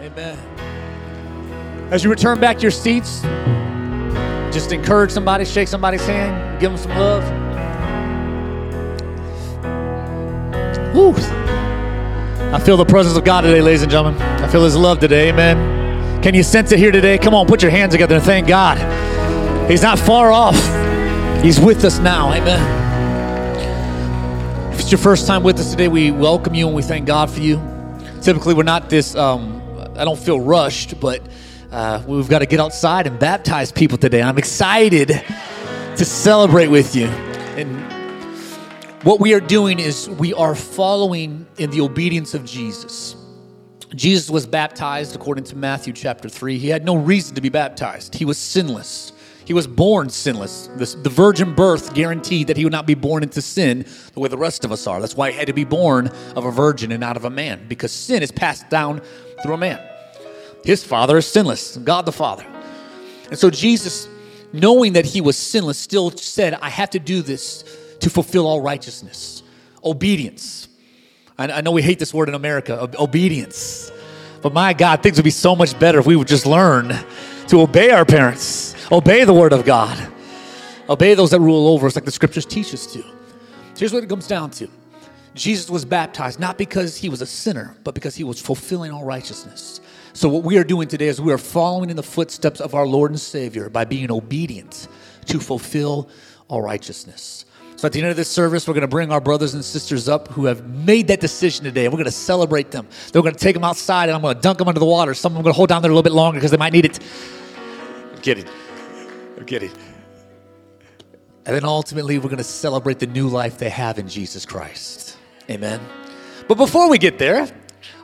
Amen. As you return back to your seats, just encourage somebody, shake somebody's hand, give them some love. Woo. I feel the presence of God today, ladies and gentlemen. I feel His love today, amen. Can you sense it here today? Come on, put your hands together and thank God. He's not far off, He's with us now, amen. If it's your first time with us today, we welcome you and we thank God for you. Typically, we're not this, um, I don't feel rushed, but uh, we've got to get outside and baptize people today. I'm excited to celebrate with you. And what we are doing is we are following in the obedience of Jesus. Jesus was baptized according to Matthew chapter 3. He had no reason to be baptized, he was sinless. He was born sinless. the virgin birth guaranteed that he would not be born into sin the way the rest of us are. That's why he had to be born of a virgin and not of a man, because sin is passed down through a man. His father is sinless, God the Father. And so Jesus, knowing that he was sinless, still said, I have to do this to fulfill all righteousness. Obedience. I, I know we hate this word in America, obedience. But my God, things would be so much better if we would just learn to obey our parents, obey the word of God, obey those that rule over us like the scriptures teach us to. Here's what it comes down to Jesus was baptized not because he was a sinner, but because he was fulfilling all righteousness. So, what we are doing today is we are following in the footsteps of our Lord and Savior by being obedient to fulfill all righteousness. So, at the end of this service, we're going to bring our brothers and sisters up who have made that decision today, and we're going to celebrate them. They're going to take them outside, and I'm going to dunk them under the water. Some of them are going to hold down there a little bit longer because they might need it. I'm kidding. I'm kidding. And then ultimately, we're going to celebrate the new life they have in Jesus Christ. Amen. But before we get there,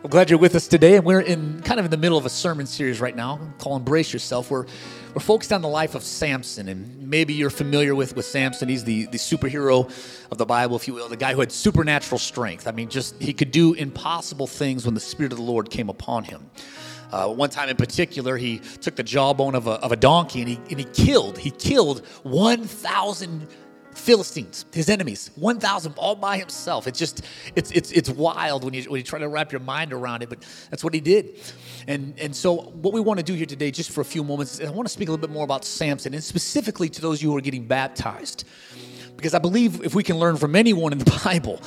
I'm glad you're with us today, and we're in kind of in the middle of a sermon series right now called Embrace Yourself. We're, we're focused on the life of Samson, and maybe you're familiar with, with Samson. He's the, the superhero of the Bible, if you will, the guy who had supernatural strength. I mean, just he could do impossible things when the Spirit of the Lord came upon him. Uh, one time in particular, he took the jawbone of a, of a donkey and he, and he killed, he killed 1,000 Philistines, his enemies, 1,000 all by himself. It's just, it's, it's, it's wild when you, when you try to wrap your mind around it, but that's what he did. And, and so, what we want to do here today, just for a few moments, I want to speak a little bit more about Samson, and specifically to those of you who are getting baptized. Because I believe if we can learn from anyone in the Bible,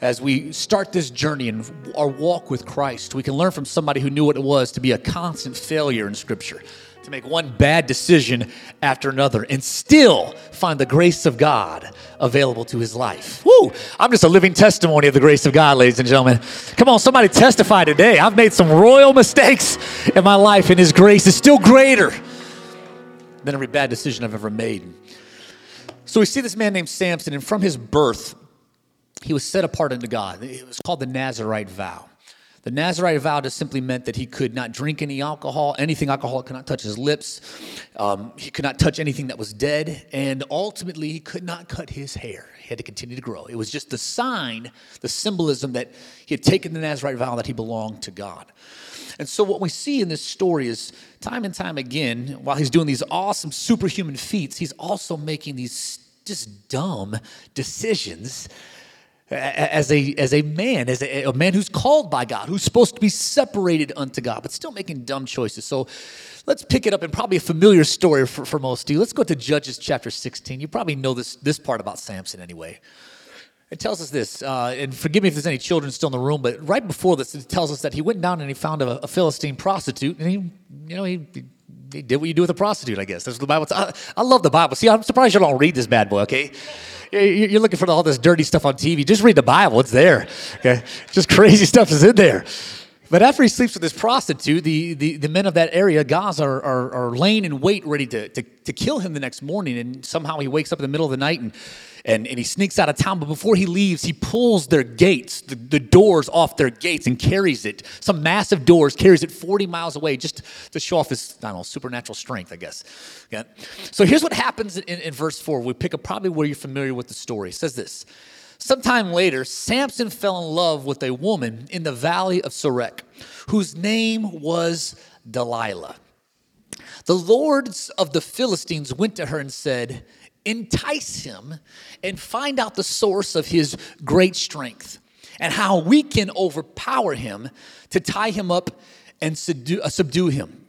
as we start this journey and our walk with Christ, we can learn from somebody who knew what it was to be a constant failure in Scripture to make one bad decision after another and still find the grace of God available to his life. Woo! I'm just a living testimony of the grace of God, ladies and gentlemen. Come on, somebody testify today. I've made some royal mistakes in my life, and his grace is still greater than every bad decision I've ever made. So we see this man named Samson, and from his birth, he was set apart unto God. It was called the Nazarite vow. The Nazarite vow just simply meant that he could not drink any alcohol, anything alcoholic could not touch his lips. Um, he could not touch anything that was dead. And ultimately, he could not cut his hair. He had to continue to grow. It was just the sign, the symbolism that he had taken the Nazarite vow that he belonged to God. And so, what we see in this story is time and time again, while he's doing these awesome superhuman feats, he's also making these just dumb decisions as a, as a man, as a, a, man who's called by God, who's supposed to be separated unto God, but still making dumb choices. So let's pick it up in probably a familiar story for, for most of you. Let's go to Judges chapter 16. You probably know this, this part about Samson anyway. It tells us this, uh, and forgive me if there's any children still in the room, but right before this, it tells us that he went down and he found a, a Philistine prostitute, and he, you know, he, he did what you do with a prostitute, I guess. That's what the Bible. I, I love the Bible. See, I'm surprised you don't read this bad boy. Okay, eh? you're looking for all this dirty stuff on TV. Just read the Bible, it's there. Okay? Just crazy stuff is in there. But after he sleeps with this prostitute, the, the, the men of that area, Gaza, are, are, are laying in wait ready to, to, to kill him the next morning. And somehow he wakes up in the middle of the night and and, and he sneaks out of town. But before he leaves, he pulls their gates, the, the doors off their gates, and carries it, some massive doors, carries it 40 miles away just to show off his, I don't know, supernatural strength, I guess. Yeah. So here's what happens in, in verse 4. We pick up probably where you're familiar with the story. It says this. Sometime later, Samson fell in love with a woman in the valley of Sorek, whose name was Delilah. The lords of the Philistines went to her and said, entice him and find out the source of his great strength and how we can overpower him to tie him up and subdue, uh, subdue him.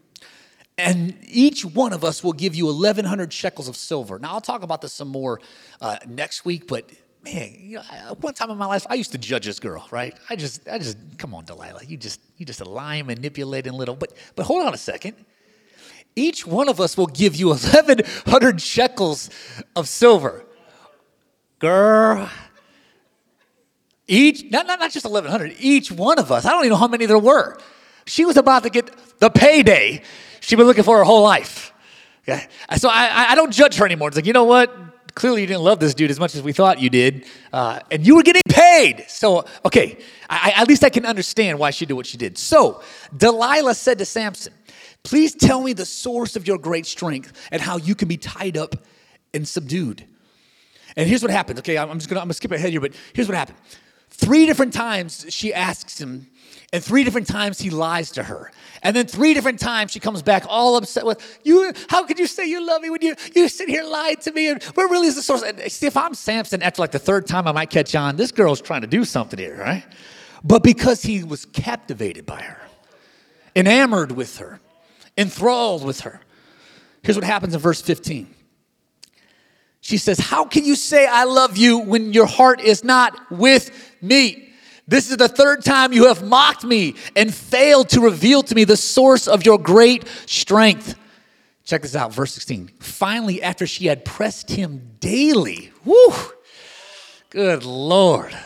And each one of us will give you 1,100 shekels of silver. Now, I'll talk about this some more uh, next week, but man, you know, one time in my life, I used to judge this girl, right? I just, I just, come on, Delilah, you just, you just a lying, manipulating little. But, but hold on a second. Each one of us will give you 1,100 shekels of silver. Girl, each, not, not, not just 1,100, each one of us, I don't even know how many there were. She was about to get the payday she'd been looking for her whole life. Okay? So I, I don't judge her anymore. It's like, you know what? Clearly, you didn't love this dude as much as we thought you did, uh, and you were getting paid. So, okay, I, at least I can understand why she did what she did. So, Delilah said to Samson, Please tell me the source of your great strength and how you can be tied up and subdued. And here's what happened. Okay, I'm just gonna, I'm gonna skip ahead here, but here's what happened. Three different times she asks him, and three different times he lies to her. And then three different times she comes back all upset with, You, how could you say you love me when you, you sit here lying to me? And where really is the source? And see, if I'm Samson, after like the third time I might catch on, this girl's trying to do something here, right? But because he was captivated by her, enamored with her, enthralled with her. Here's what happens in verse 15. She says, How can you say I love you when your heart is not with me? This is the third time you have mocked me and failed to reveal to me the source of your great strength. Check this out, verse 16. Finally, after she had pressed him daily, whoo, good Lord.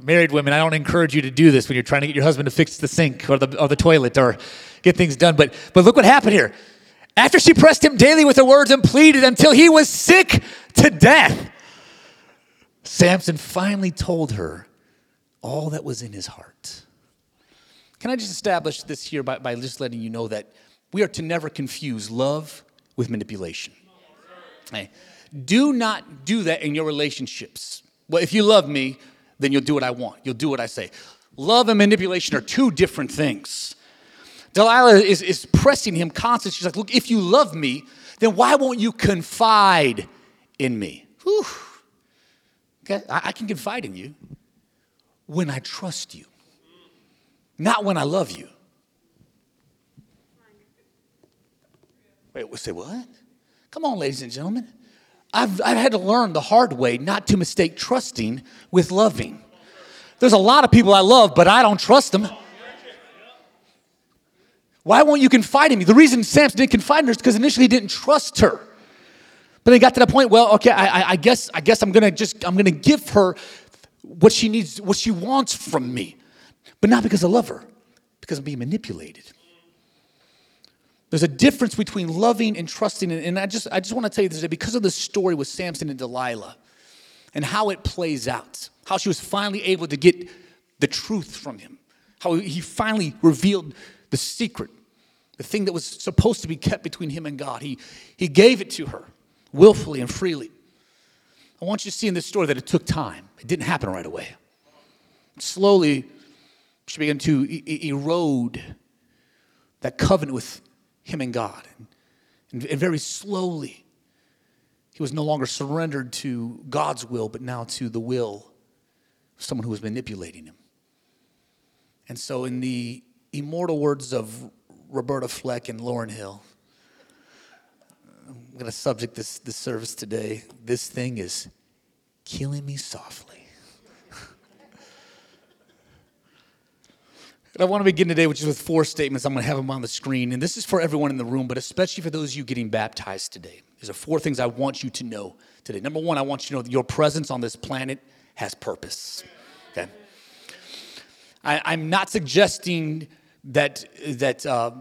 Married women, I don't encourage you to do this when you're trying to get your husband to fix the sink or the, or the toilet or get things done. But, but look what happened here. After she pressed him daily with her words and pleaded until he was sick to death, Samson finally told her all that was in his heart. Can I just establish this here by, by just letting you know that we are to never confuse love with manipulation? Hey, do not do that in your relationships. Well, if you love me, then you'll do what I want, you'll do what I say. Love and manipulation are two different things. Delilah is, is pressing him constantly. She's like, Look, if you love me, then why won't you confide in me? Whew. Okay, I, I can confide in you when I trust you, not when I love you. Wait, we say what? Come on, ladies and gentlemen. I've, I've had to learn the hard way not to mistake trusting with loving. There's a lot of people I love, but I don't trust them. Why won't you confide in me? The reason Samson didn't confide in her is because initially he didn't trust her. But he got to the point, well, okay, I, I guess I guess I'm gonna just I'm gonna give her what she needs, what she wants from me. But not because I love her, because I'm being manipulated. There's a difference between loving and trusting. And I just, I just want to tell you this today because of the story with Samson and Delilah and how it plays out, how she was finally able to get the truth from him, how he finally revealed the secret, the thing that was supposed to be kept between him and God. He, he gave it to her willfully and freely. I want you to see in this story that it took time. It didn't happen right away. Slowly, she began to e- erode that covenant with him and God. And, and, very slowly, he was no longer surrendered to God's will, but now to the will of someone who was manipulating him. And so, in the immortal words of Roberta Flack and Lauryn Hill, I'm going to subject this, this service today. This thing is killing me softly. and I want to begin today which is with four statements. I'm going to have them on the screen. And this is for everyone in the room, but especially for those of you getting baptized today. These are four things I want you to know today. Number one, I want you to know that your presence on this planet has purpose. Okay? I, am not suggesting that, that, uh,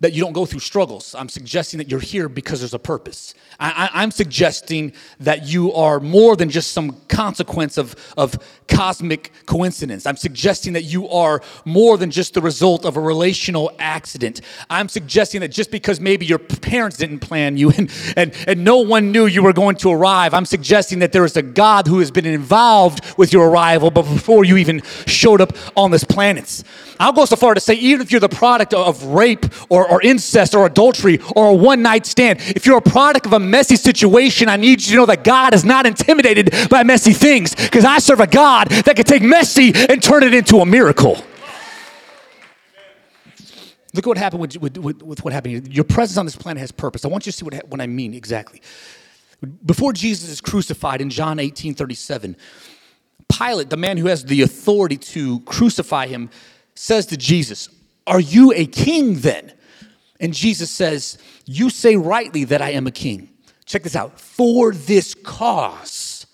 that you don't go through struggles. I'm suggesting that you're here because there's a purpose. I, am suggesting that you are more than just some consequence of, of cosmic coincidence. I'm suggesting that you are more than just the result of a relational accident. I'm suggesting that just because maybe your parents didn't plan you and, and, and no one knew you were going to arrive, I'm suggesting that there is a God who has been involved with your arrival but before you even showed up on this planet. I'll go so far to say, even if you're the product of rape or, or incest or adultery or a one night stand, if you're a product of a messy situation, I need you to know that God is not intimidated by messy things because I serve a God that can take messy and turn it into a miracle. Look at what happened with, with, with, with what happened. Your presence on this planet has purpose. I want you to see what, what I mean exactly. Before Jesus is crucified in John 18 37, Pilate, the man who has the authority to crucify him, says to Jesus, Are you a king then? And Jesus says, You say rightly that I am a king. Check this out. For this cause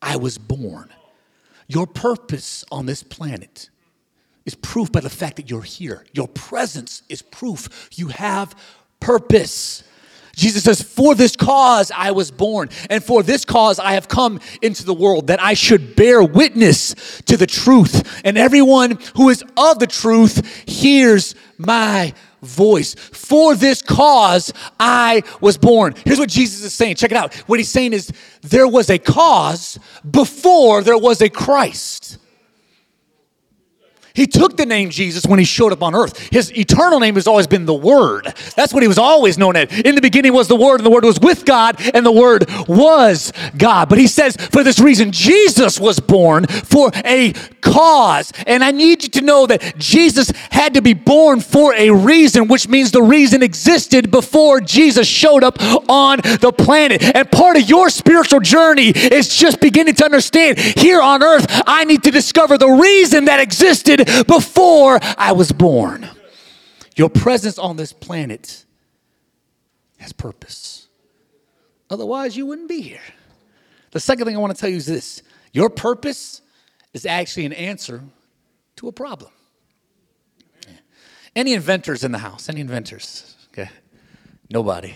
I was born. Your purpose on this planet is proof by the fact that you're here. Your presence is proof you have purpose. Jesus says, For this cause I was born, and for this cause I have come into the world, that I should bear witness to the truth. And everyone who is of the truth hears my voice. For this cause I was born. Here's what Jesus is saying. Check it out. What he's saying is, there was a cause before there was a Christ. He took the name Jesus when he showed up on earth. His eternal name has always been the Word. That's what he was always known as. In the beginning was the Word, and the Word was with God, and the Word was God. But he says, for this reason, Jesus was born for a cause. And I need you to know that Jesus had to be born for a reason, which means the reason existed before Jesus showed up on the planet. And part of your spiritual journey is just beginning to understand here on earth, I need to discover the reason that existed before I was born. Your presence on this planet has purpose. Otherwise, you wouldn't be here. The second thing I want to tell you is this your purpose is actually an answer to a problem. Any inventors in the house? Any inventors? Okay. Nobody.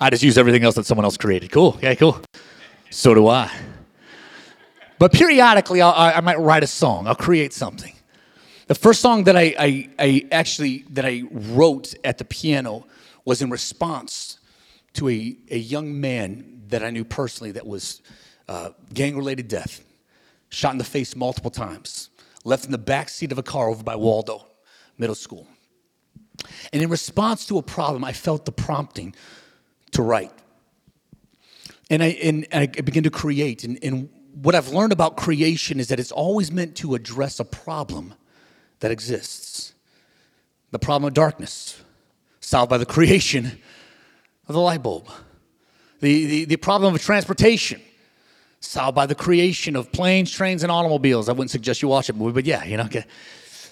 I just use everything else that someone else created. Cool. Okay, cool. So do I. But periodically, I'll, I might write a song. I'll create something. The first song that I, I, I, actually that I wrote at the piano was in response to a, a young man that I knew personally that was uh, gang-related death, shot in the face multiple times, left in the back seat of a car over by Waldo Middle School. And in response to a problem, I felt the prompting to write. And I, and I began to create. And, and what I've learned about creation is that it's always meant to address a problem that exists. The problem of darkness, solved by the creation of the light bulb. The, the, the problem of transportation, solved by the creation of planes, trains, and automobiles. I wouldn't suggest you watch it, but yeah, you know. Okay.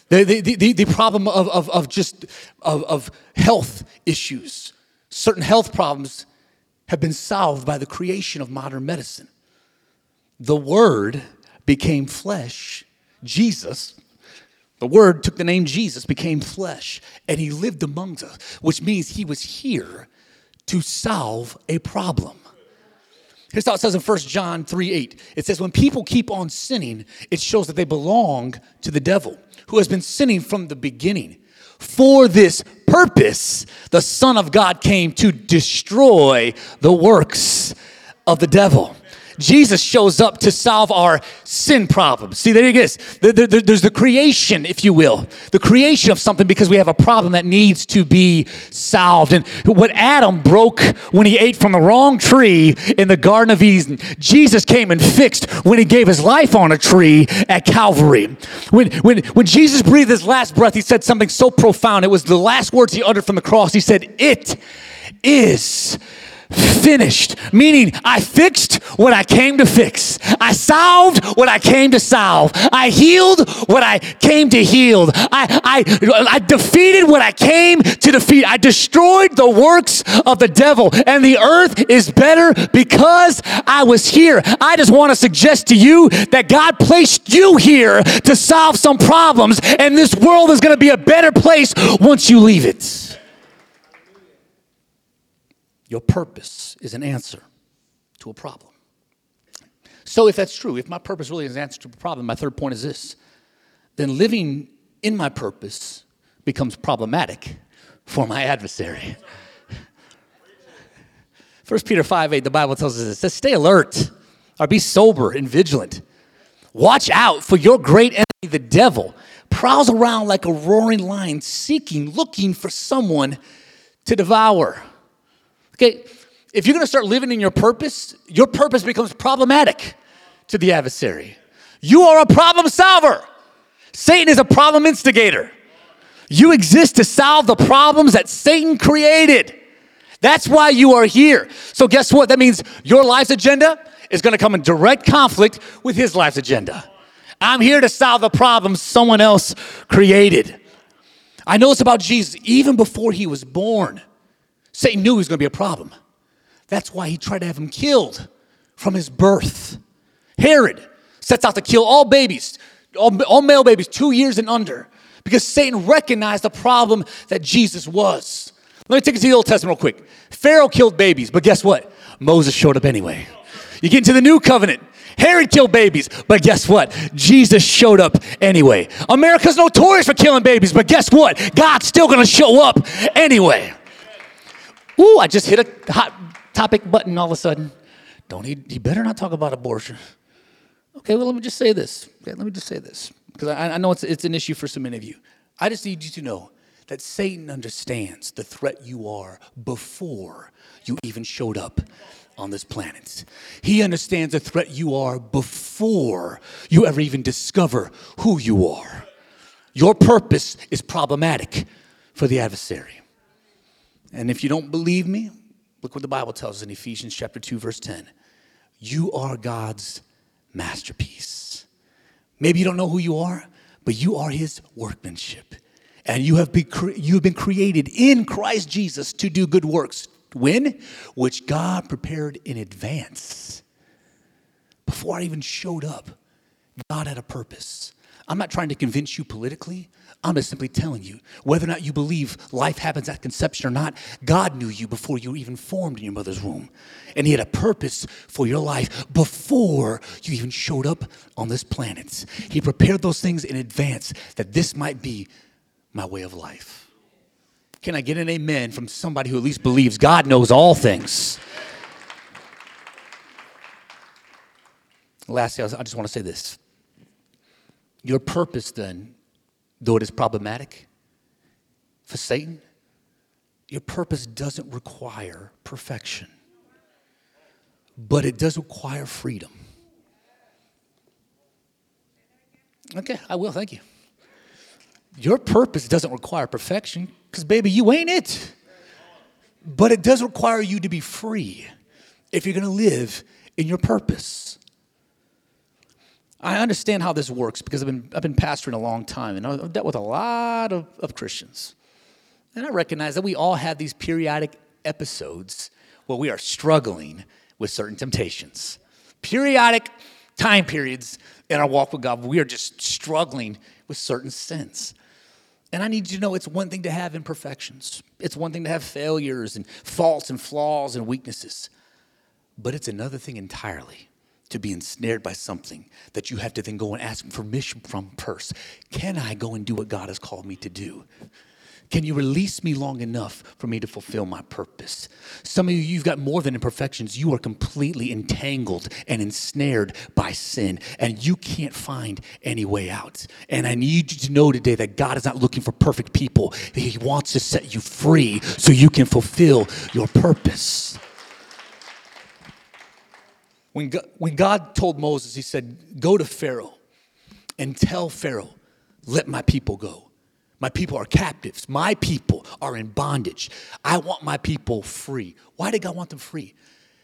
The, the, the, the problem of, of, of just of, of health issues, certain health problems have been solved by the creation of modern medicine. The Word became flesh, Jesus, the Word took the name Jesus, became flesh, and he lived among us, which means he was here to solve a problem. Here's how it says in 1 John 3 8. It says, When people keep on sinning, it shows that they belong to the devil, who has been sinning from the beginning. For this purpose, the Son of God came to destroy the works of the devil. Jesus shows up to solve our sin problems. See, there it is. There's the creation, if you will, the creation of something because we have a problem that needs to be solved. And what Adam broke when he ate from the wrong tree in the Garden of Eden, Jesus came and fixed when he gave his life on a tree at Calvary. When, when, when Jesus breathed his last breath, he said something so profound. It was the last words he uttered from the cross. He said, It is finished, meaning I fixed what I came to fix. I solved what I came to solve. I healed what I came to heal. I, I, I defeated what I came to defeat. I destroyed the works of the devil, and the earth is better because I was here. I just want to suggest to you that God placed you here to solve some problems, and this world is going to be a better place once you leave it. Your purpose is an answer to a problem. So, if that's true, if my purpose really is an answer to a problem, my third point is this then living in my purpose becomes problematic for my adversary. 1 Peter 5 8, the Bible tells us this it says, Stay alert or be sober and vigilant. Watch out for your great enemy, the devil, prowls around like a roaring lion, seeking, looking for someone to devour. Okay, if you're gonna start living in your purpose, your purpose becomes problematic to the adversary. You are a problem solver. Satan is a problem instigator. You exist to solve the problems that Satan created. That's why you are here. So, guess what? That means your life's agenda is going to come in direct conflict with his life's agenda. I'm here to solve the problems someone else created. I know it's about Jesus. Even before he was born, Satan knew he was going to be a problem. That's why he tried to have him killed from his birth. Herod sets out to kill all babies, all, all male babies, two years and under, because Satan recognized the problem that Jesus was. Let me take you to the Old Testament real quick. Pharaoh killed babies, but guess what? Moses showed up anyway. You get into the new covenant. Herod killed babies, but guess what? Jesus showed up anyway. America's notorious for killing babies, but guess what? God's still gonna show up anyway. Ooh, I just hit a hot topic button all of a sudden. Don't he, he better not talk about abortion. Okay, well, let me just say this. Okay, let me just say this. Because I, I know it's, it's an issue for so many of you. I just need you to know that Satan understands the threat you are before you even showed up on this planet. He understands the threat you are before you ever even discover who you are. Your purpose is problematic for the adversary. And if you don't believe me, look what the Bible tells us in Ephesians chapter 2 verse 10. You are God's masterpiece. Maybe you don't know who you are, but you are his workmanship. And you have been, cre- you have been created in Christ Jesus to do good works. When? Which God prepared in advance. Before I even showed up, God had a purpose. I'm not trying to convince you politically. I'm just simply telling you whether or not you believe life happens at conception or not, God knew you before you were even formed in your mother's womb. And He had a purpose for your life before you even showed up on this planet. He prepared those things in advance that this might be my way of life. Can I get an amen from somebody who at least believes God knows all things? Lastly, I just want to say this. Your purpose, then, though it is problematic for Satan, your purpose doesn't require perfection, but it does require freedom. Okay, I will, thank you. Your purpose doesn't require perfection because, baby, you ain't it. But it does require you to be free if you're going to live in your purpose. I understand how this works because I've been, I've been pastoring a long time and I've dealt with a lot of, of Christians. And I recognize that we all have these periodic episodes where we are struggling with certain temptations. Periodic time periods in our walk with God, we are just struggling with certain sins. And I need you to know it's one thing to have imperfections, it's one thing to have failures and faults and flaws and weaknesses, but it's another thing entirely to be ensnared by something that you have to then go and ask permission from first. Can I go and do what God has called me to do? Can you release me long enough for me to fulfill my purpose? Some of you, you've got more than imperfections. You are completely entangled and ensnared by sin, and you can't find any way out. And I need you to know today that God is not looking for perfect people, He wants to set you free so you can fulfill your purpose. When God, when God told Moses, he said, Go to Pharaoh and tell Pharaoh, let my people go. My people are captives. My people are in bondage. I want my people free. Why did God want them free?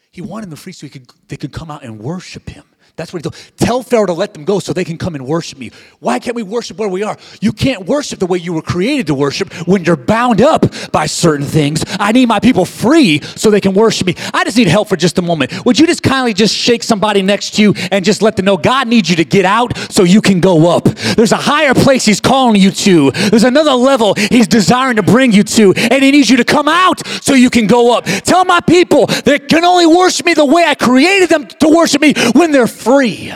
He wanted them free so he could, they could come out and worship him. That's what he told. Tell Pharaoh to let them go so they can come and worship me. Why can't we worship where we are? You can't worship the way you were created to worship when you're bound up by certain things. I need my people free so they can worship me. I just need help for just a moment. Would you just kindly just shake somebody next to you and just let them know God needs you to get out so you can go up? There's a higher place He's calling you to. There's another level He's desiring to bring you to, and He needs you to come out so you can go up. Tell my people they can only worship me the way I created them to worship me when they're free.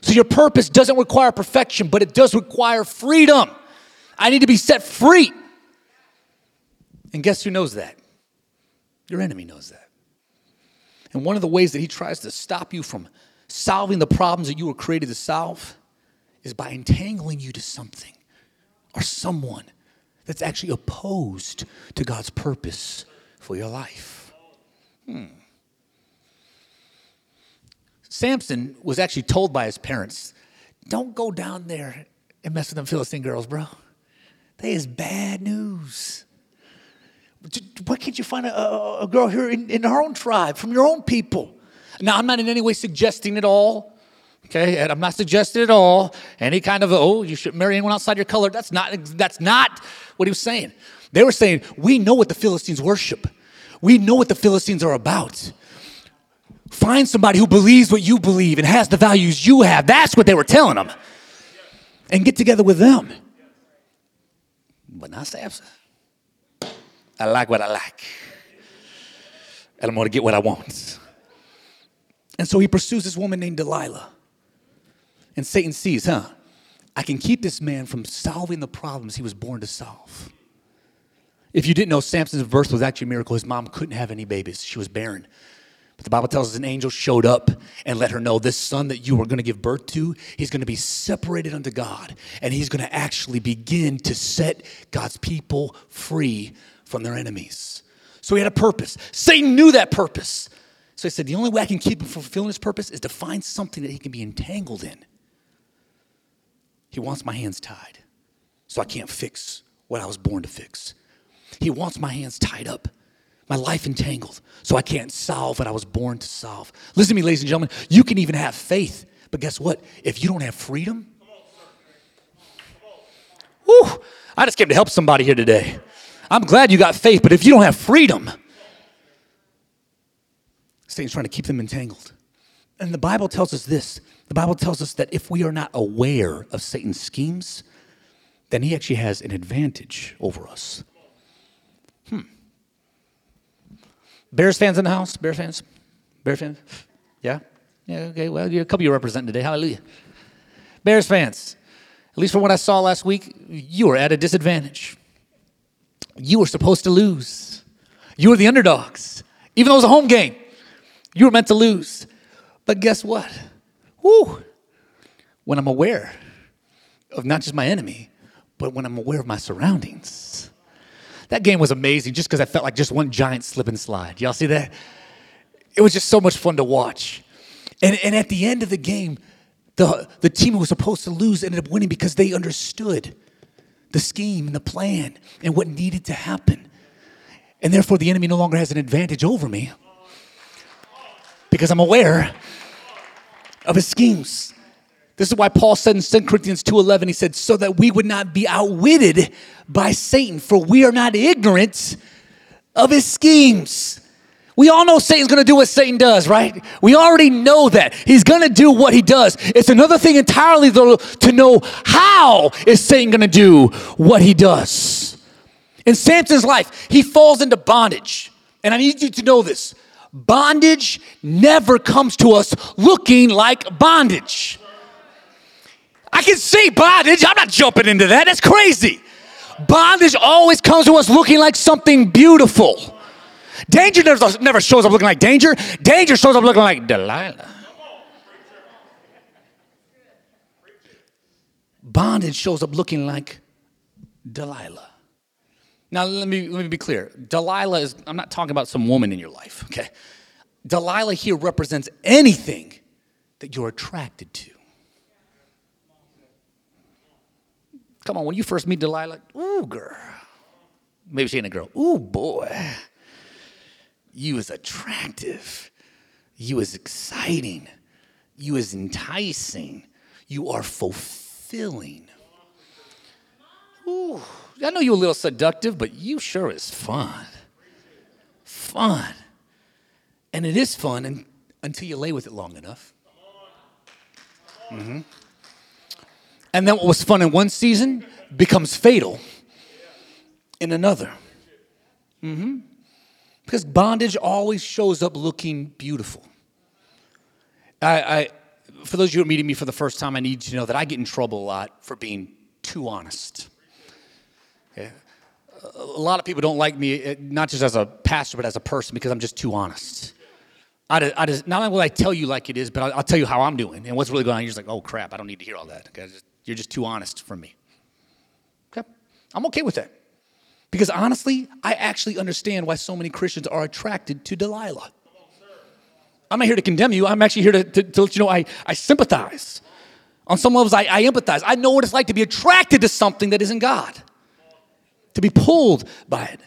So your purpose doesn't require perfection, but it does require freedom. I need to be set free. And guess who knows that? Your enemy knows that. And one of the ways that he tries to stop you from solving the problems that you were created to solve is by entangling you to something or someone that's actually opposed to God's purpose for your life. Hmm. Samson was actually told by his parents, don't go down there and mess with them Philistine girls, bro. That is bad news. Why can't you find a, a girl here in, in our own tribe, from your own people? Now, I'm not in any way suggesting at all, okay? And I'm not suggesting at all any kind of, oh, you should marry anyone outside your color. That's not, that's not what he was saying. They were saying, we know what the Philistines worship. We know what the Philistines are about. Find somebody who believes what you believe and has the values you have. That's what they were telling them. And get together with them. But not Samson. I like what I like. And I'm going to get what I want. And so he pursues this woman named Delilah. And Satan sees, huh? I can keep this man from solving the problems he was born to solve. If you didn't know, Samson's birth was actually a miracle. His mom couldn't have any babies, she was barren. But the Bible tells us an angel showed up and let her know this son that you are going to give birth to, he's going to be separated unto God. And he's going to actually begin to set God's people free from their enemies. So he had a purpose. Satan knew that purpose. So he said, The only way I can keep him from fulfilling his purpose is to find something that he can be entangled in. He wants my hands tied so I can't fix what I was born to fix. He wants my hands tied up, my life entangled, so I can't solve what I was born to solve. Listen to me, ladies and gentlemen. You can even have faith, but guess what? If you don't have freedom, whew, I just came to help somebody here today. I'm glad you got faith, but if you don't have freedom, Satan's trying to keep them entangled. And the Bible tells us this the Bible tells us that if we are not aware of Satan's schemes, then he actually has an advantage over us. Hmm. Bears fans in the house? Bears fans? Bears fans? Yeah? Yeah, okay. Well, a couple you representing today. Hallelujah. Bears fans, at least from what I saw last week, you were at a disadvantage. You were supposed to lose. You were the underdogs. Even though it was a home game, you were meant to lose. But guess what? Woo! When I'm aware of not just my enemy, but when I'm aware of my surroundings. That game was amazing just because I felt like just one giant slip and slide. Y'all see that? It was just so much fun to watch. And, and at the end of the game, the, the team who was supposed to lose ended up winning because they understood the scheme and the plan and what needed to happen. And therefore, the enemy no longer has an advantage over me because I'm aware of his schemes. This is why Paul said in 2 Corinthians 2:11 he said so that we would not be outwitted by Satan for we are not ignorant of his schemes. We all know Satan's going to do what Satan does, right? We already know that. He's going to do what he does. It's another thing entirely though to know how is Satan going to do what he does. In Samson's life, he falls into bondage. And I need you to know this. Bondage never comes to us looking like bondage. I can see bondage. I'm not jumping into that. That's crazy. Bondage always comes to us looking like something beautiful. Danger never, never shows up looking like danger. Danger shows up looking like Delilah. Bondage shows up looking like Delilah. Now, let me, let me be clear. Delilah is, I'm not talking about some woman in your life, okay? Delilah here represents anything that you're attracted to. Come on, when you first meet Delilah, ooh, girl. Maybe she ain't a girl. Ooh, boy. You is attractive. You is exciting. You is enticing. You are fulfilling. Ooh. I know you're a little seductive, but you sure is fun. Fun. And it is fun and, until you lay with it long enough. Mm-hmm. And then what was fun in one season becomes fatal in another. Mm-hmm. Because bondage always shows up looking beautiful. I, I, for those of you who are meeting me for the first time, I need you to know that I get in trouble a lot for being too honest. A lot of people don't like me, eh, not just as a pastor, but as a person, because I'm just too honest. I just, I just, not only will I tell you like it is, but I'll, I'll, tell you how I'm doing and what's really going on. You're just like, oh crap, I don't need to hear all that. Okay? You're just too honest for me. Okay? I'm okay with that. Because honestly, I actually understand why so many Christians are attracted to Delilah. I'm not here to condemn you. I'm actually here to, to, to let you know I, I sympathize. On some levels, I, I empathize. I know what it's like to be attracted to something that isn't God. to be pulled by it.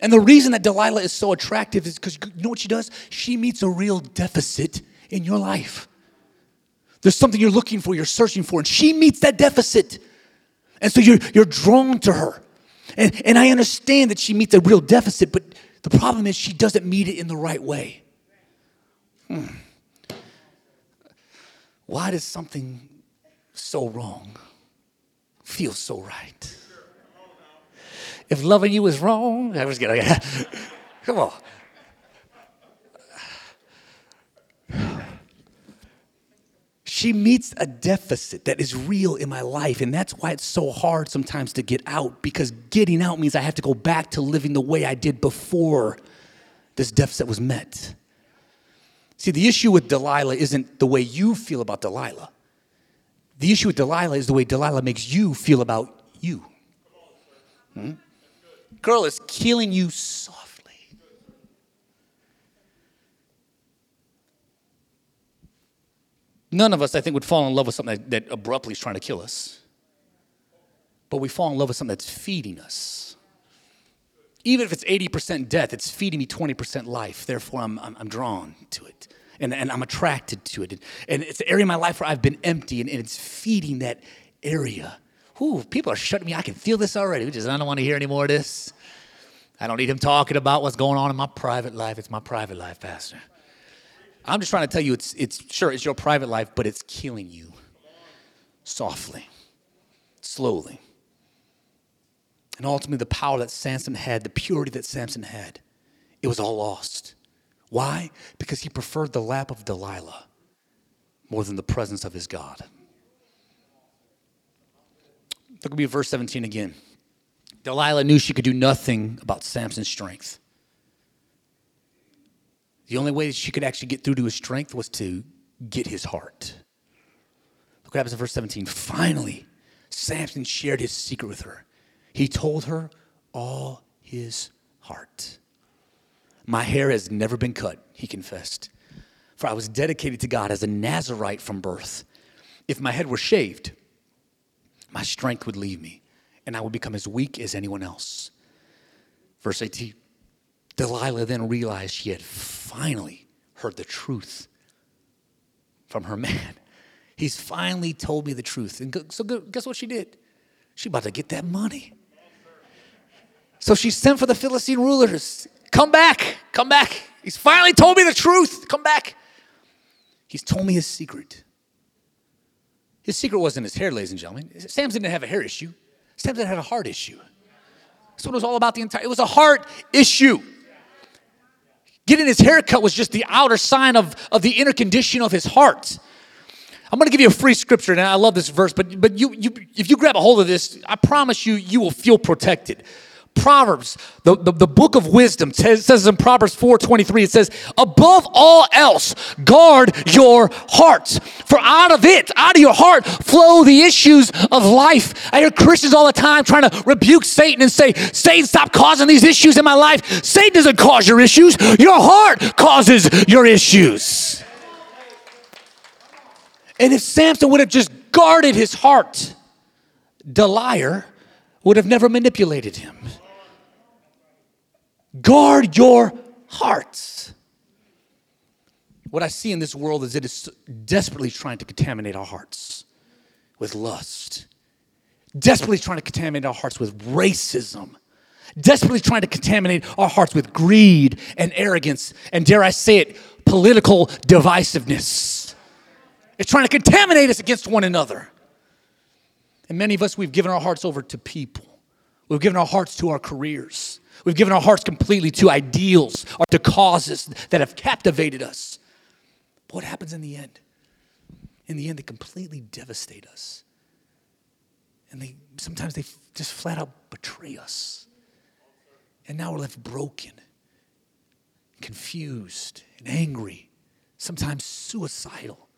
And the reason that Delilah is so attractive is because you know what she does? She meets a real deficit in your life. There's something you're looking for, you're searching for, and she meets that deficit. And so you're, you're drawn to her. And, and I understand that she meets a real deficit, but the problem is she doesn't meet it in the right way. Hmm. Why does something so wrong feel so right? If loving you is wrong, I was gonna come on. She meets a deficit that is real in my life, and that's why it's so hard sometimes to get out because getting out means I have to go back to living the way I did before this deficit was met. See, the issue with Delilah isn't the way you feel about Delilah. The issue with Delilah is the way Delilah makes you feel about you. Hmm? Girl is killing you softly. None of us, I think, would fall in love with something that, that abruptly is trying to kill us. But we fall in love with something that's feeding us. Even if it's 80% death, it's feeding me 20% life. Therefore, I'm, I'm, I'm drawn to it. And, and I'm attracted to it. And it's the area of my life where I've been empty, and, and it's feeding that area. Ooh, people are shutting me. I can feel this already. Just, I don't want to hear any more of this. I don't need him talking about what's going on in my private life. It's my private life, Pastor. I'm just trying to tell you it's, it's sure it's your private life, but it's killing you softly, slowly. And ultimately, the power that Samson had, the purity that Samson had, it was all lost. Why? Because he preferred the lap of Delilah more than the presence of his God. Look at me verse 17 again. Delilah knew she could do nothing about Samson's strength. The only way that she could actually get through to his strength was to get his heart. Look what happens in verse 17. Finally, Samson shared his secret with her. He told her all his heart. My hair has never been cut, he confessed, for I was dedicated to God as a Nazarite from birth. If my head were shaved, my strength would leave me, and I would become as weak as anyone else. Verse 18 Delilah then realized she had finally heard the truth from her man. He's finally told me the truth. And so guess what she did? She about to get that money. So she sent for the Philistine rulers. Come back, come back. He's finally told me the truth. Come back. He's told me his secret. His secret wasn't his hair, ladies and gentlemen. Samson didn't have a hair issue. Samson had a heart issue. That's what it was all about the entire. It was a heart issue. Getting his hair cut was just the outer sign of, of the inner condition of his heart. I'm going to give you a free scripture, and I love this verse, but, but you, you, if you grab a hold of this, I promise you, you will feel protected. Proverbs, the, the, the, book of wisdom, says, says in Proverbs 4.23, it says, above all else, guard your hearts. For out of it, out of your heart, flow the issues of life. I hear Christians all the time trying to rebuke Satan and say, Satan, stop causing these issues in my life. Satan doesn't cause your issues. Your heart causes your issues. And if Samson would have just guarded his heart, Delilah would have never manipulated him. Guard your hearts. What I see in this world is it is desperately trying to contaminate our hearts with lust, desperately trying to contaminate our hearts with racism, desperately trying to contaminate our hearts with greed and arrogance, and dare I say it, political divisiveness. It's trying to contaminate us against one another. And many of us, we've given our hearts over to people. We've given our hearts to our careers. We've given our hearts completely to ideals or to causes that have captivated us. But what happens in the end? In the end, they completely devastate us. And they sometimes they just flat out betray us. And now we're left broken, confused, and angry, sometimes suicidal,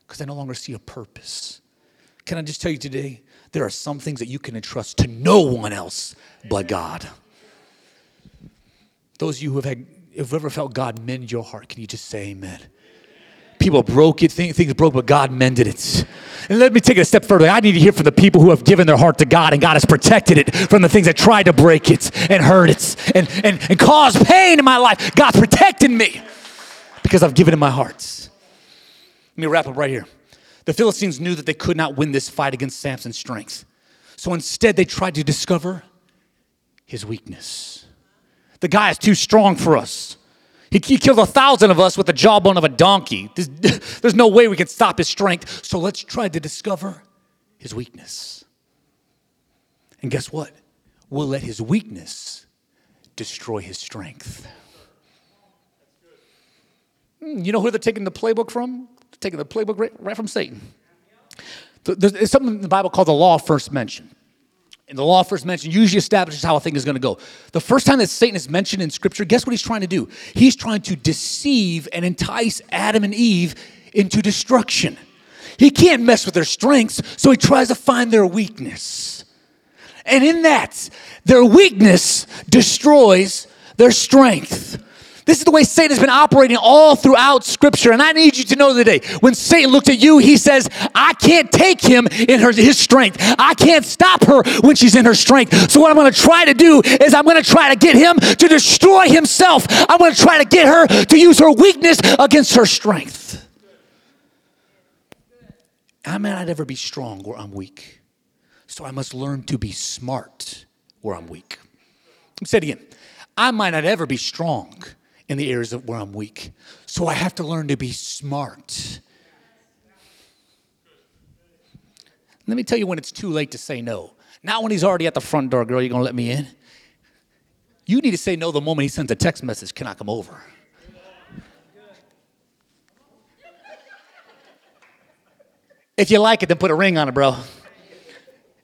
because I no longer see a purpose. Can I just tell you today, there are some things that you can entrust to no one else but God. Those of you who have had, ever felt God mend your heart, can you just say amen? people broke it, things, things broke, but God mended it. And let me take it a step further. I need to hear from the people who have given their heart to God and God has protected it from the things that tried to break it and hurt it and, and, and cause pain in my life. God's protecting me because I've given him my heart. Let me wrap up right here. The Philistines knew that they could not win this fight against Samson's strength. So instead, they tried to discover his weakness. The guy is too strong for us. He, he killed a thousand of us with the jawbone of a donkey. There's, there's no way we can stop his strength. So let's try to discover his weakness. And guess what? We'll let his weakness destroy his strength. Hmm, you know who they're taking the playbook from? They're taking the playbook right, right from Satan. There's something in the Bible called the law first mention. And the law first mentioned usually establishes how a thing is going to go. The first time that Satan is mentioned in Scripture, guess what he's trying to do? He's trying to deceive and entice Adam and Eve into destruction. He can't mess with their strengths, so he tries to find their weakness. And in that, their weakness destroys their strength. This is the way Satan has been operating all throughout Scripture. And I need you to know today when Satan looked at you, he says, I can't take him in her, his strength. I can't stop her when she's in her strength. So, what I'm going to try to do is I'm going to try to get him to destroy himself. I'm going to try to get her to use her weakness against her strength. I may not ever be strong where I'm weak. So, I must learn to be smart where I'm weak. Me say it again. I might not ever be strong in the areas of where I'm weak. So I have to learn to be smart. Let me tell you when it's too late to say no. Not when he's already at the front door, girl, you're gonna let me in. You need to say no the moment he sends a text message, can I come over? If you like it, then put a ring on it, bro.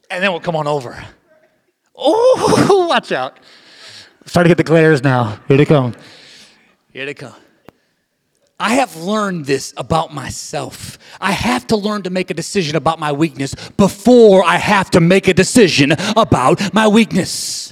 And then we'll come on over. Oh, watch out. Start to get the glares now. Here they come. Here they come. I have learned this about myself. I have to learn to make a decision about my weakness before I have to make a decision about my weakness.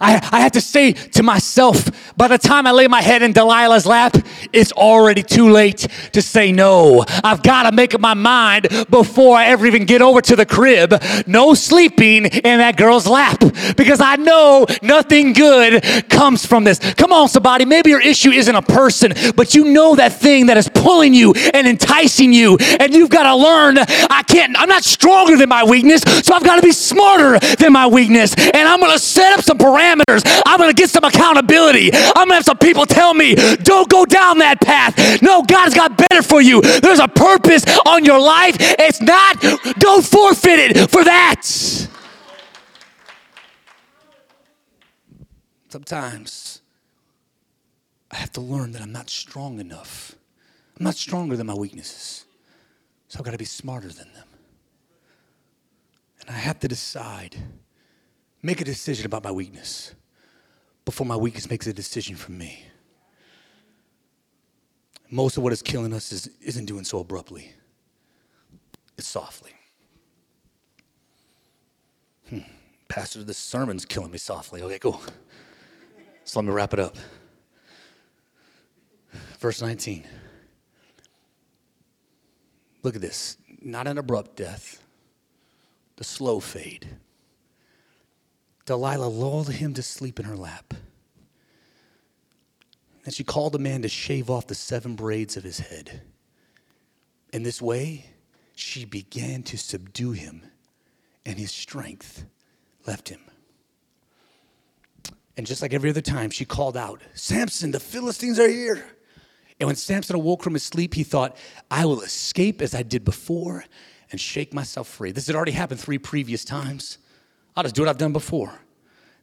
I, I have to say to myself, by the time I lay my head in Delilah's lap, it's already too late to say no. I've got to make up my mind before I ever even get over to the crib. No sleeping in that girl's lap because I know nothing good comes from this. Come on, somebody. Maybe your issue isn't a person, but you know that thing that is pulling you and enticing you, and you've got to learn. I can't, I'm not stronger than my weakness, so I've got to be smarter than my weakness, and I'm going to set up some parameters parameters. I'm going to get some accountability. I'm going to have some people tell me, don't go down that path. No, God's got better for you. There's a purpose on your life. It's not, don't forfeit it for that. Sometimes I have to learn that I'm not strong enough. I'm not stronger than my weaknesses. So I've got to be smarter than them. And I have to decide make a decision about my weakness before my weakness makes a decision for me. Most of what is killing us is, isn't doing so abruptly, it's softly. Hmm. Pastor, this sermon's killing me softly. Okay, cool. So let me wrap it up. Verse 19. Look at this. Not an abrupt death, the slow fade. Delilah lulled him to sleep in her lap. And she called a man to shave off the seven braids of his head. In this way, she began to subdue him, and his strength left him. And just like every other time, she called out, Samson, the Philistines are here. And when Samson awoke from his sleep, he thought, I will escape as I did before and shake myself free. This had already happened three previous times. I'll just do what I've done before.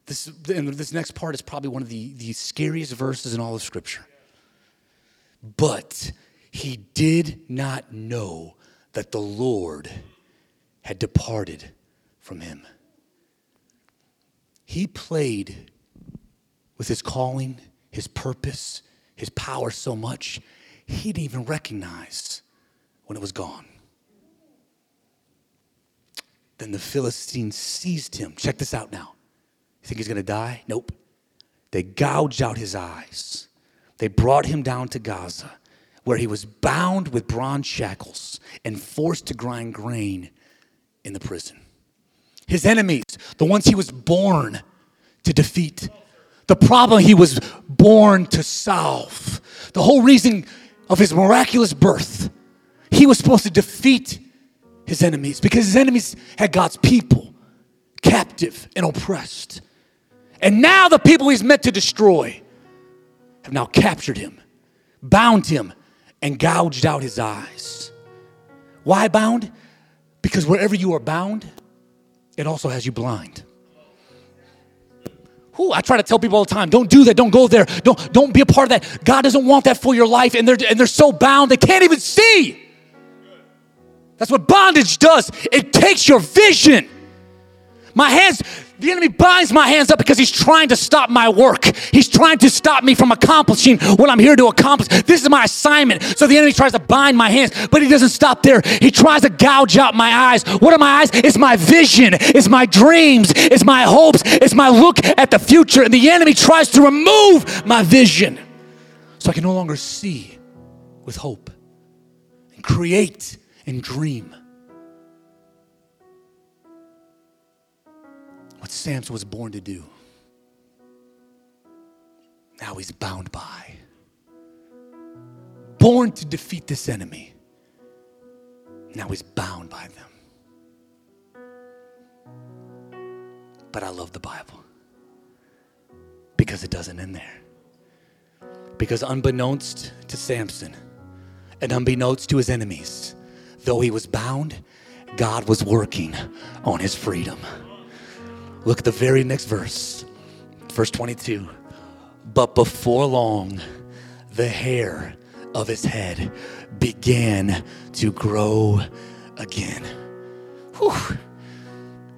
This, and this next part is probably one of the, the scariest verses in all of Scripture. But he did not know that the Lord had departed from him. He played with his calling, his purpose, his power so much, he didn't even recognize when it was gone. Then the Philistines seized him. Check this out now. You think he's going to die? Nope. They gouged out his eyes. They brought him down to Gaza, where he was bound with bronze shackles and forced to grind grain in the prison. His enemies, the ones he was born to defeat, the problem he was born to solve, the whole reason of his miraculous birth, he was supposed to defeat his enemies because his enemies had God's people captive and oppressed. And now the people he's meant to destroy have now captured him, bound him, and gouged out his eyes. Why bound? Because wherever you are bound, it also has you blind. Ooh, I try to tell people all the time, don't do that, don't go there, don't, don't be a part of that. God doesn't want that for your life, and they're, and they're so bound they can't even see. That's what bondage does. It takes your vision. My hands, the enemy binds my hands up because he's trying to stop my work. He's trying to stop me from accomplishing what I'm here to accomplish. This is my assignment. So the enemy tries to bind my hands, but he doesn't stop there. He tries to gouge out my eyes. What are my eyes? It's my vision, it's my dreams, it's my hopes, it's my look at the future. And the enemy tries to remove my vision so I can no longer see with hope and create and dream. what Samson was born to do. Now he's bound by. Born to defeat this enemy. Now he's bound by them. But I love the Bible because it doesn't end there. Because unbeknownst to Samson and unbeknownst to his enemies, though he was bound, God was working on his freedom. Look at the very next verse, verse 22. But before long, the hair of his head began to grow again. Whew.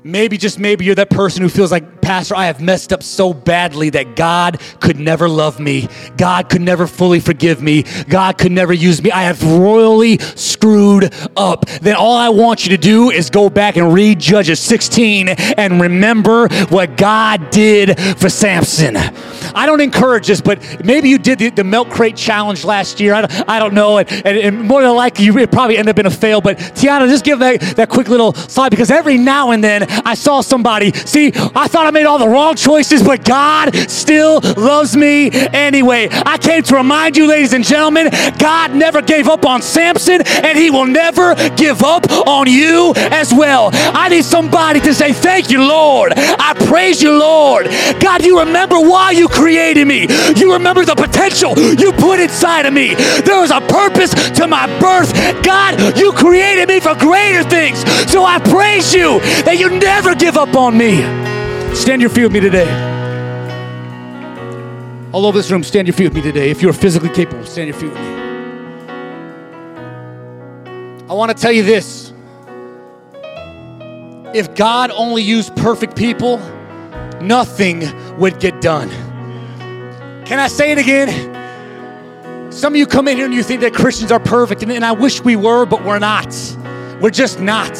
Maybe, just maybe, you're that person who feels like, Pastor, I have messed up so badly that God could never love me. God could never fully forgive me. God could never use me. I have royally screwed up. Then all I want you to do is go back and read Judges 16 and remember what God did for Samson. I don't encourage this, but maybe you did the, the milk crate challenge last year. I don't, I don't know. And, and, and, more than likely, you probably ended up in a fail. But Tiana, just give that, that quick little slide because every now and then I saw somebody. See, I thought I made all the wrong choices, but God still loves me anyway. I came to remind you, ladies and gentlemen, God never gave up on Samson, and He will never give up on you as well. I need somebody to say, Thank you, Lord. I praise you, Lord. God, you remember why you created me. You remember the potential you put inside of me. There was a purpose to my birth. God, you created me for greater things. So I praise you that you never give up on me. Stand your feet with me today. All over this room, stand your feet with me today. If you're physically capable, stand your feet with me. I want to tell you this. If God only used perfect people, nothing would get done. Can I say it again? Some of you come in here and you think that Christians are perfect, and, and I wish we were, but we're not. We're just not.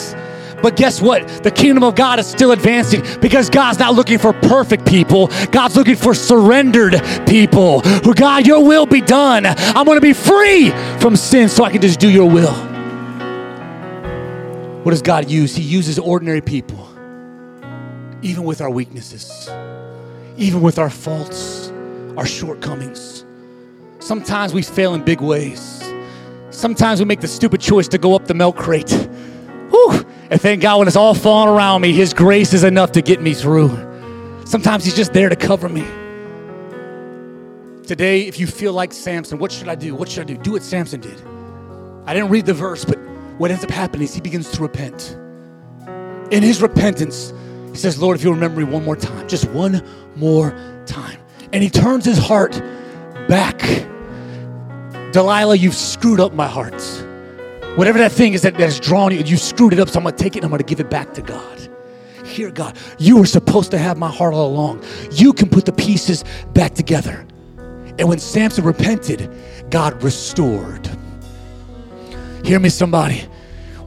But guess what? The kingdom of God is still advancing because God's not looking for perfect people. God's looking for surrendered people who, God, your will be done. I'm going to be free from sin so I can just do your will. What does God use? He uses ordinary people, even with our weaknesses, even with our faults our shortcomings. Sometimes we fail in big ways. Sometimes we make the stupid choice to go up the milk crate. And thank God when it's all falling around me, His grace is enough to get me through. Sometimes He's just there to cover me. Today, if you feel like Samson, what should I do? What should I do? Do what Samson did. I didn't read the verse, but what ends up happening is he begins to repent. In his repentance, he says, Lord, if you'll remember me one more time, just one more time and he turns his heart back. Delilah, you've screwed up my heart. Whatever that thing is that, has drawn you, you screwed it up, so I'm gonna take it and I'm gonna give it back to God. Here, God, you were supposed to have my heart all along. You can put the pieces back together. And when Samson repented, God restored. Hear me, somebody.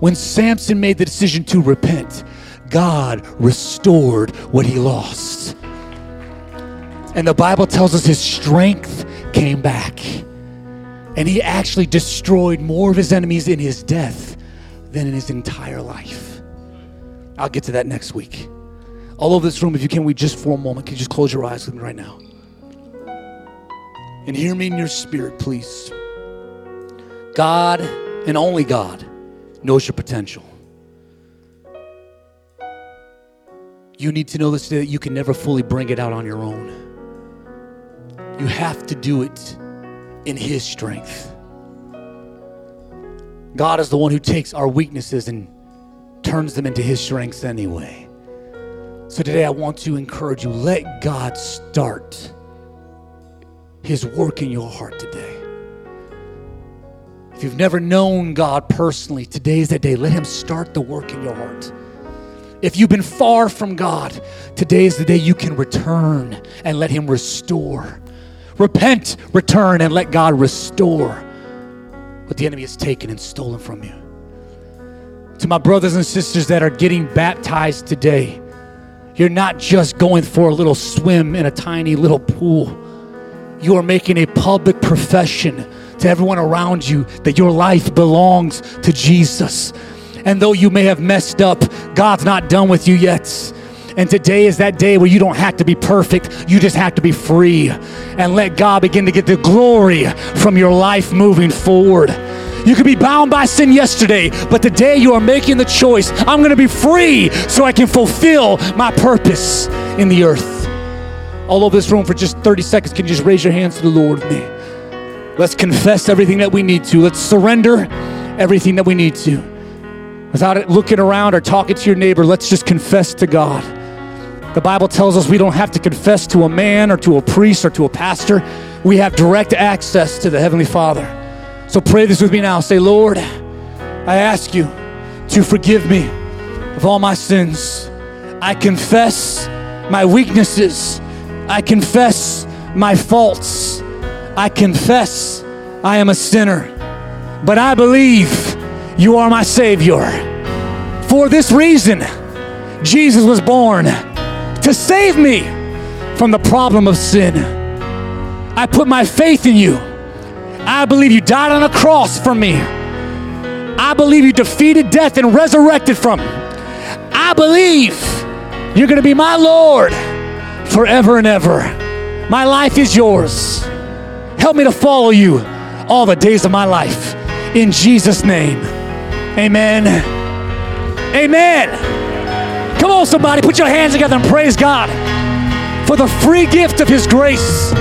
When Samson made the decision to repent, God restored what he lost. And the Bible tells us his strength came back. And he actually destroyed more of his enemies in his death than in his entire life. I'll get to that next week. All over this room, if you can, we just for a moment, can you just close your eyes with me right now? And hear me in your spirit, please. God and only God knows your potential. You need to know this that you can never fully bring it out on your own. You have to do it in His strength. God is the one who takes our weaknesses and turns them into His strengths anyway. So today I want to encourage you let God start His work in your heart today. If you've never known God personally, today is that day. Let Him start the work in your heart. If you've been far from God, today is the day you can return and let Him restore. Repent, return, and let God restore what the enemy has taken and stolen from you. To my brothers and sisters that are getting baptized today, you're not just going for a little swim in a tiny little pool. You are making a public profession to everyone around you that your life belongs to Jesus. And though you may have messed up, God's not done with you yet. And today is that day where you don't have to be perfect, you just have to be free. And let God begin to get the glory from your life moving forward. You could be bound by sin yesterday, but today you are making the choice I'm going to be free so I can fulfill my purpose in the earth. All over this room for just 30 seconds, can you just raise your hands to the Lord with me? Let's confess everything that we need to. Let's surrender everything that we need to. Without looking around or talking to your neighbor, let's just confess to God. The Bible tells us we don't have to confess to a man or to a priest or to a pastor. We have direct access to the Heavenly Father. So pray this with me now. Say, Lord, I ask you to forgive me of all my sins. I confess my weaknesses. I confess my faults. I confess I am a sinner. But I believe you are my Savior. For this reason, Jesus was born to save me from the problem of sin. I put my faith in you. I believe you died on a cross for me. I believe you defeated death and resurrected from it. I believe you're going to be my Lord forever and ever. My life is yours. Help me to follow you all the days of my life. In Jesus' name. Amen. Amen. Come on, somebody, put your hands together and praise God for the free gift of His grace.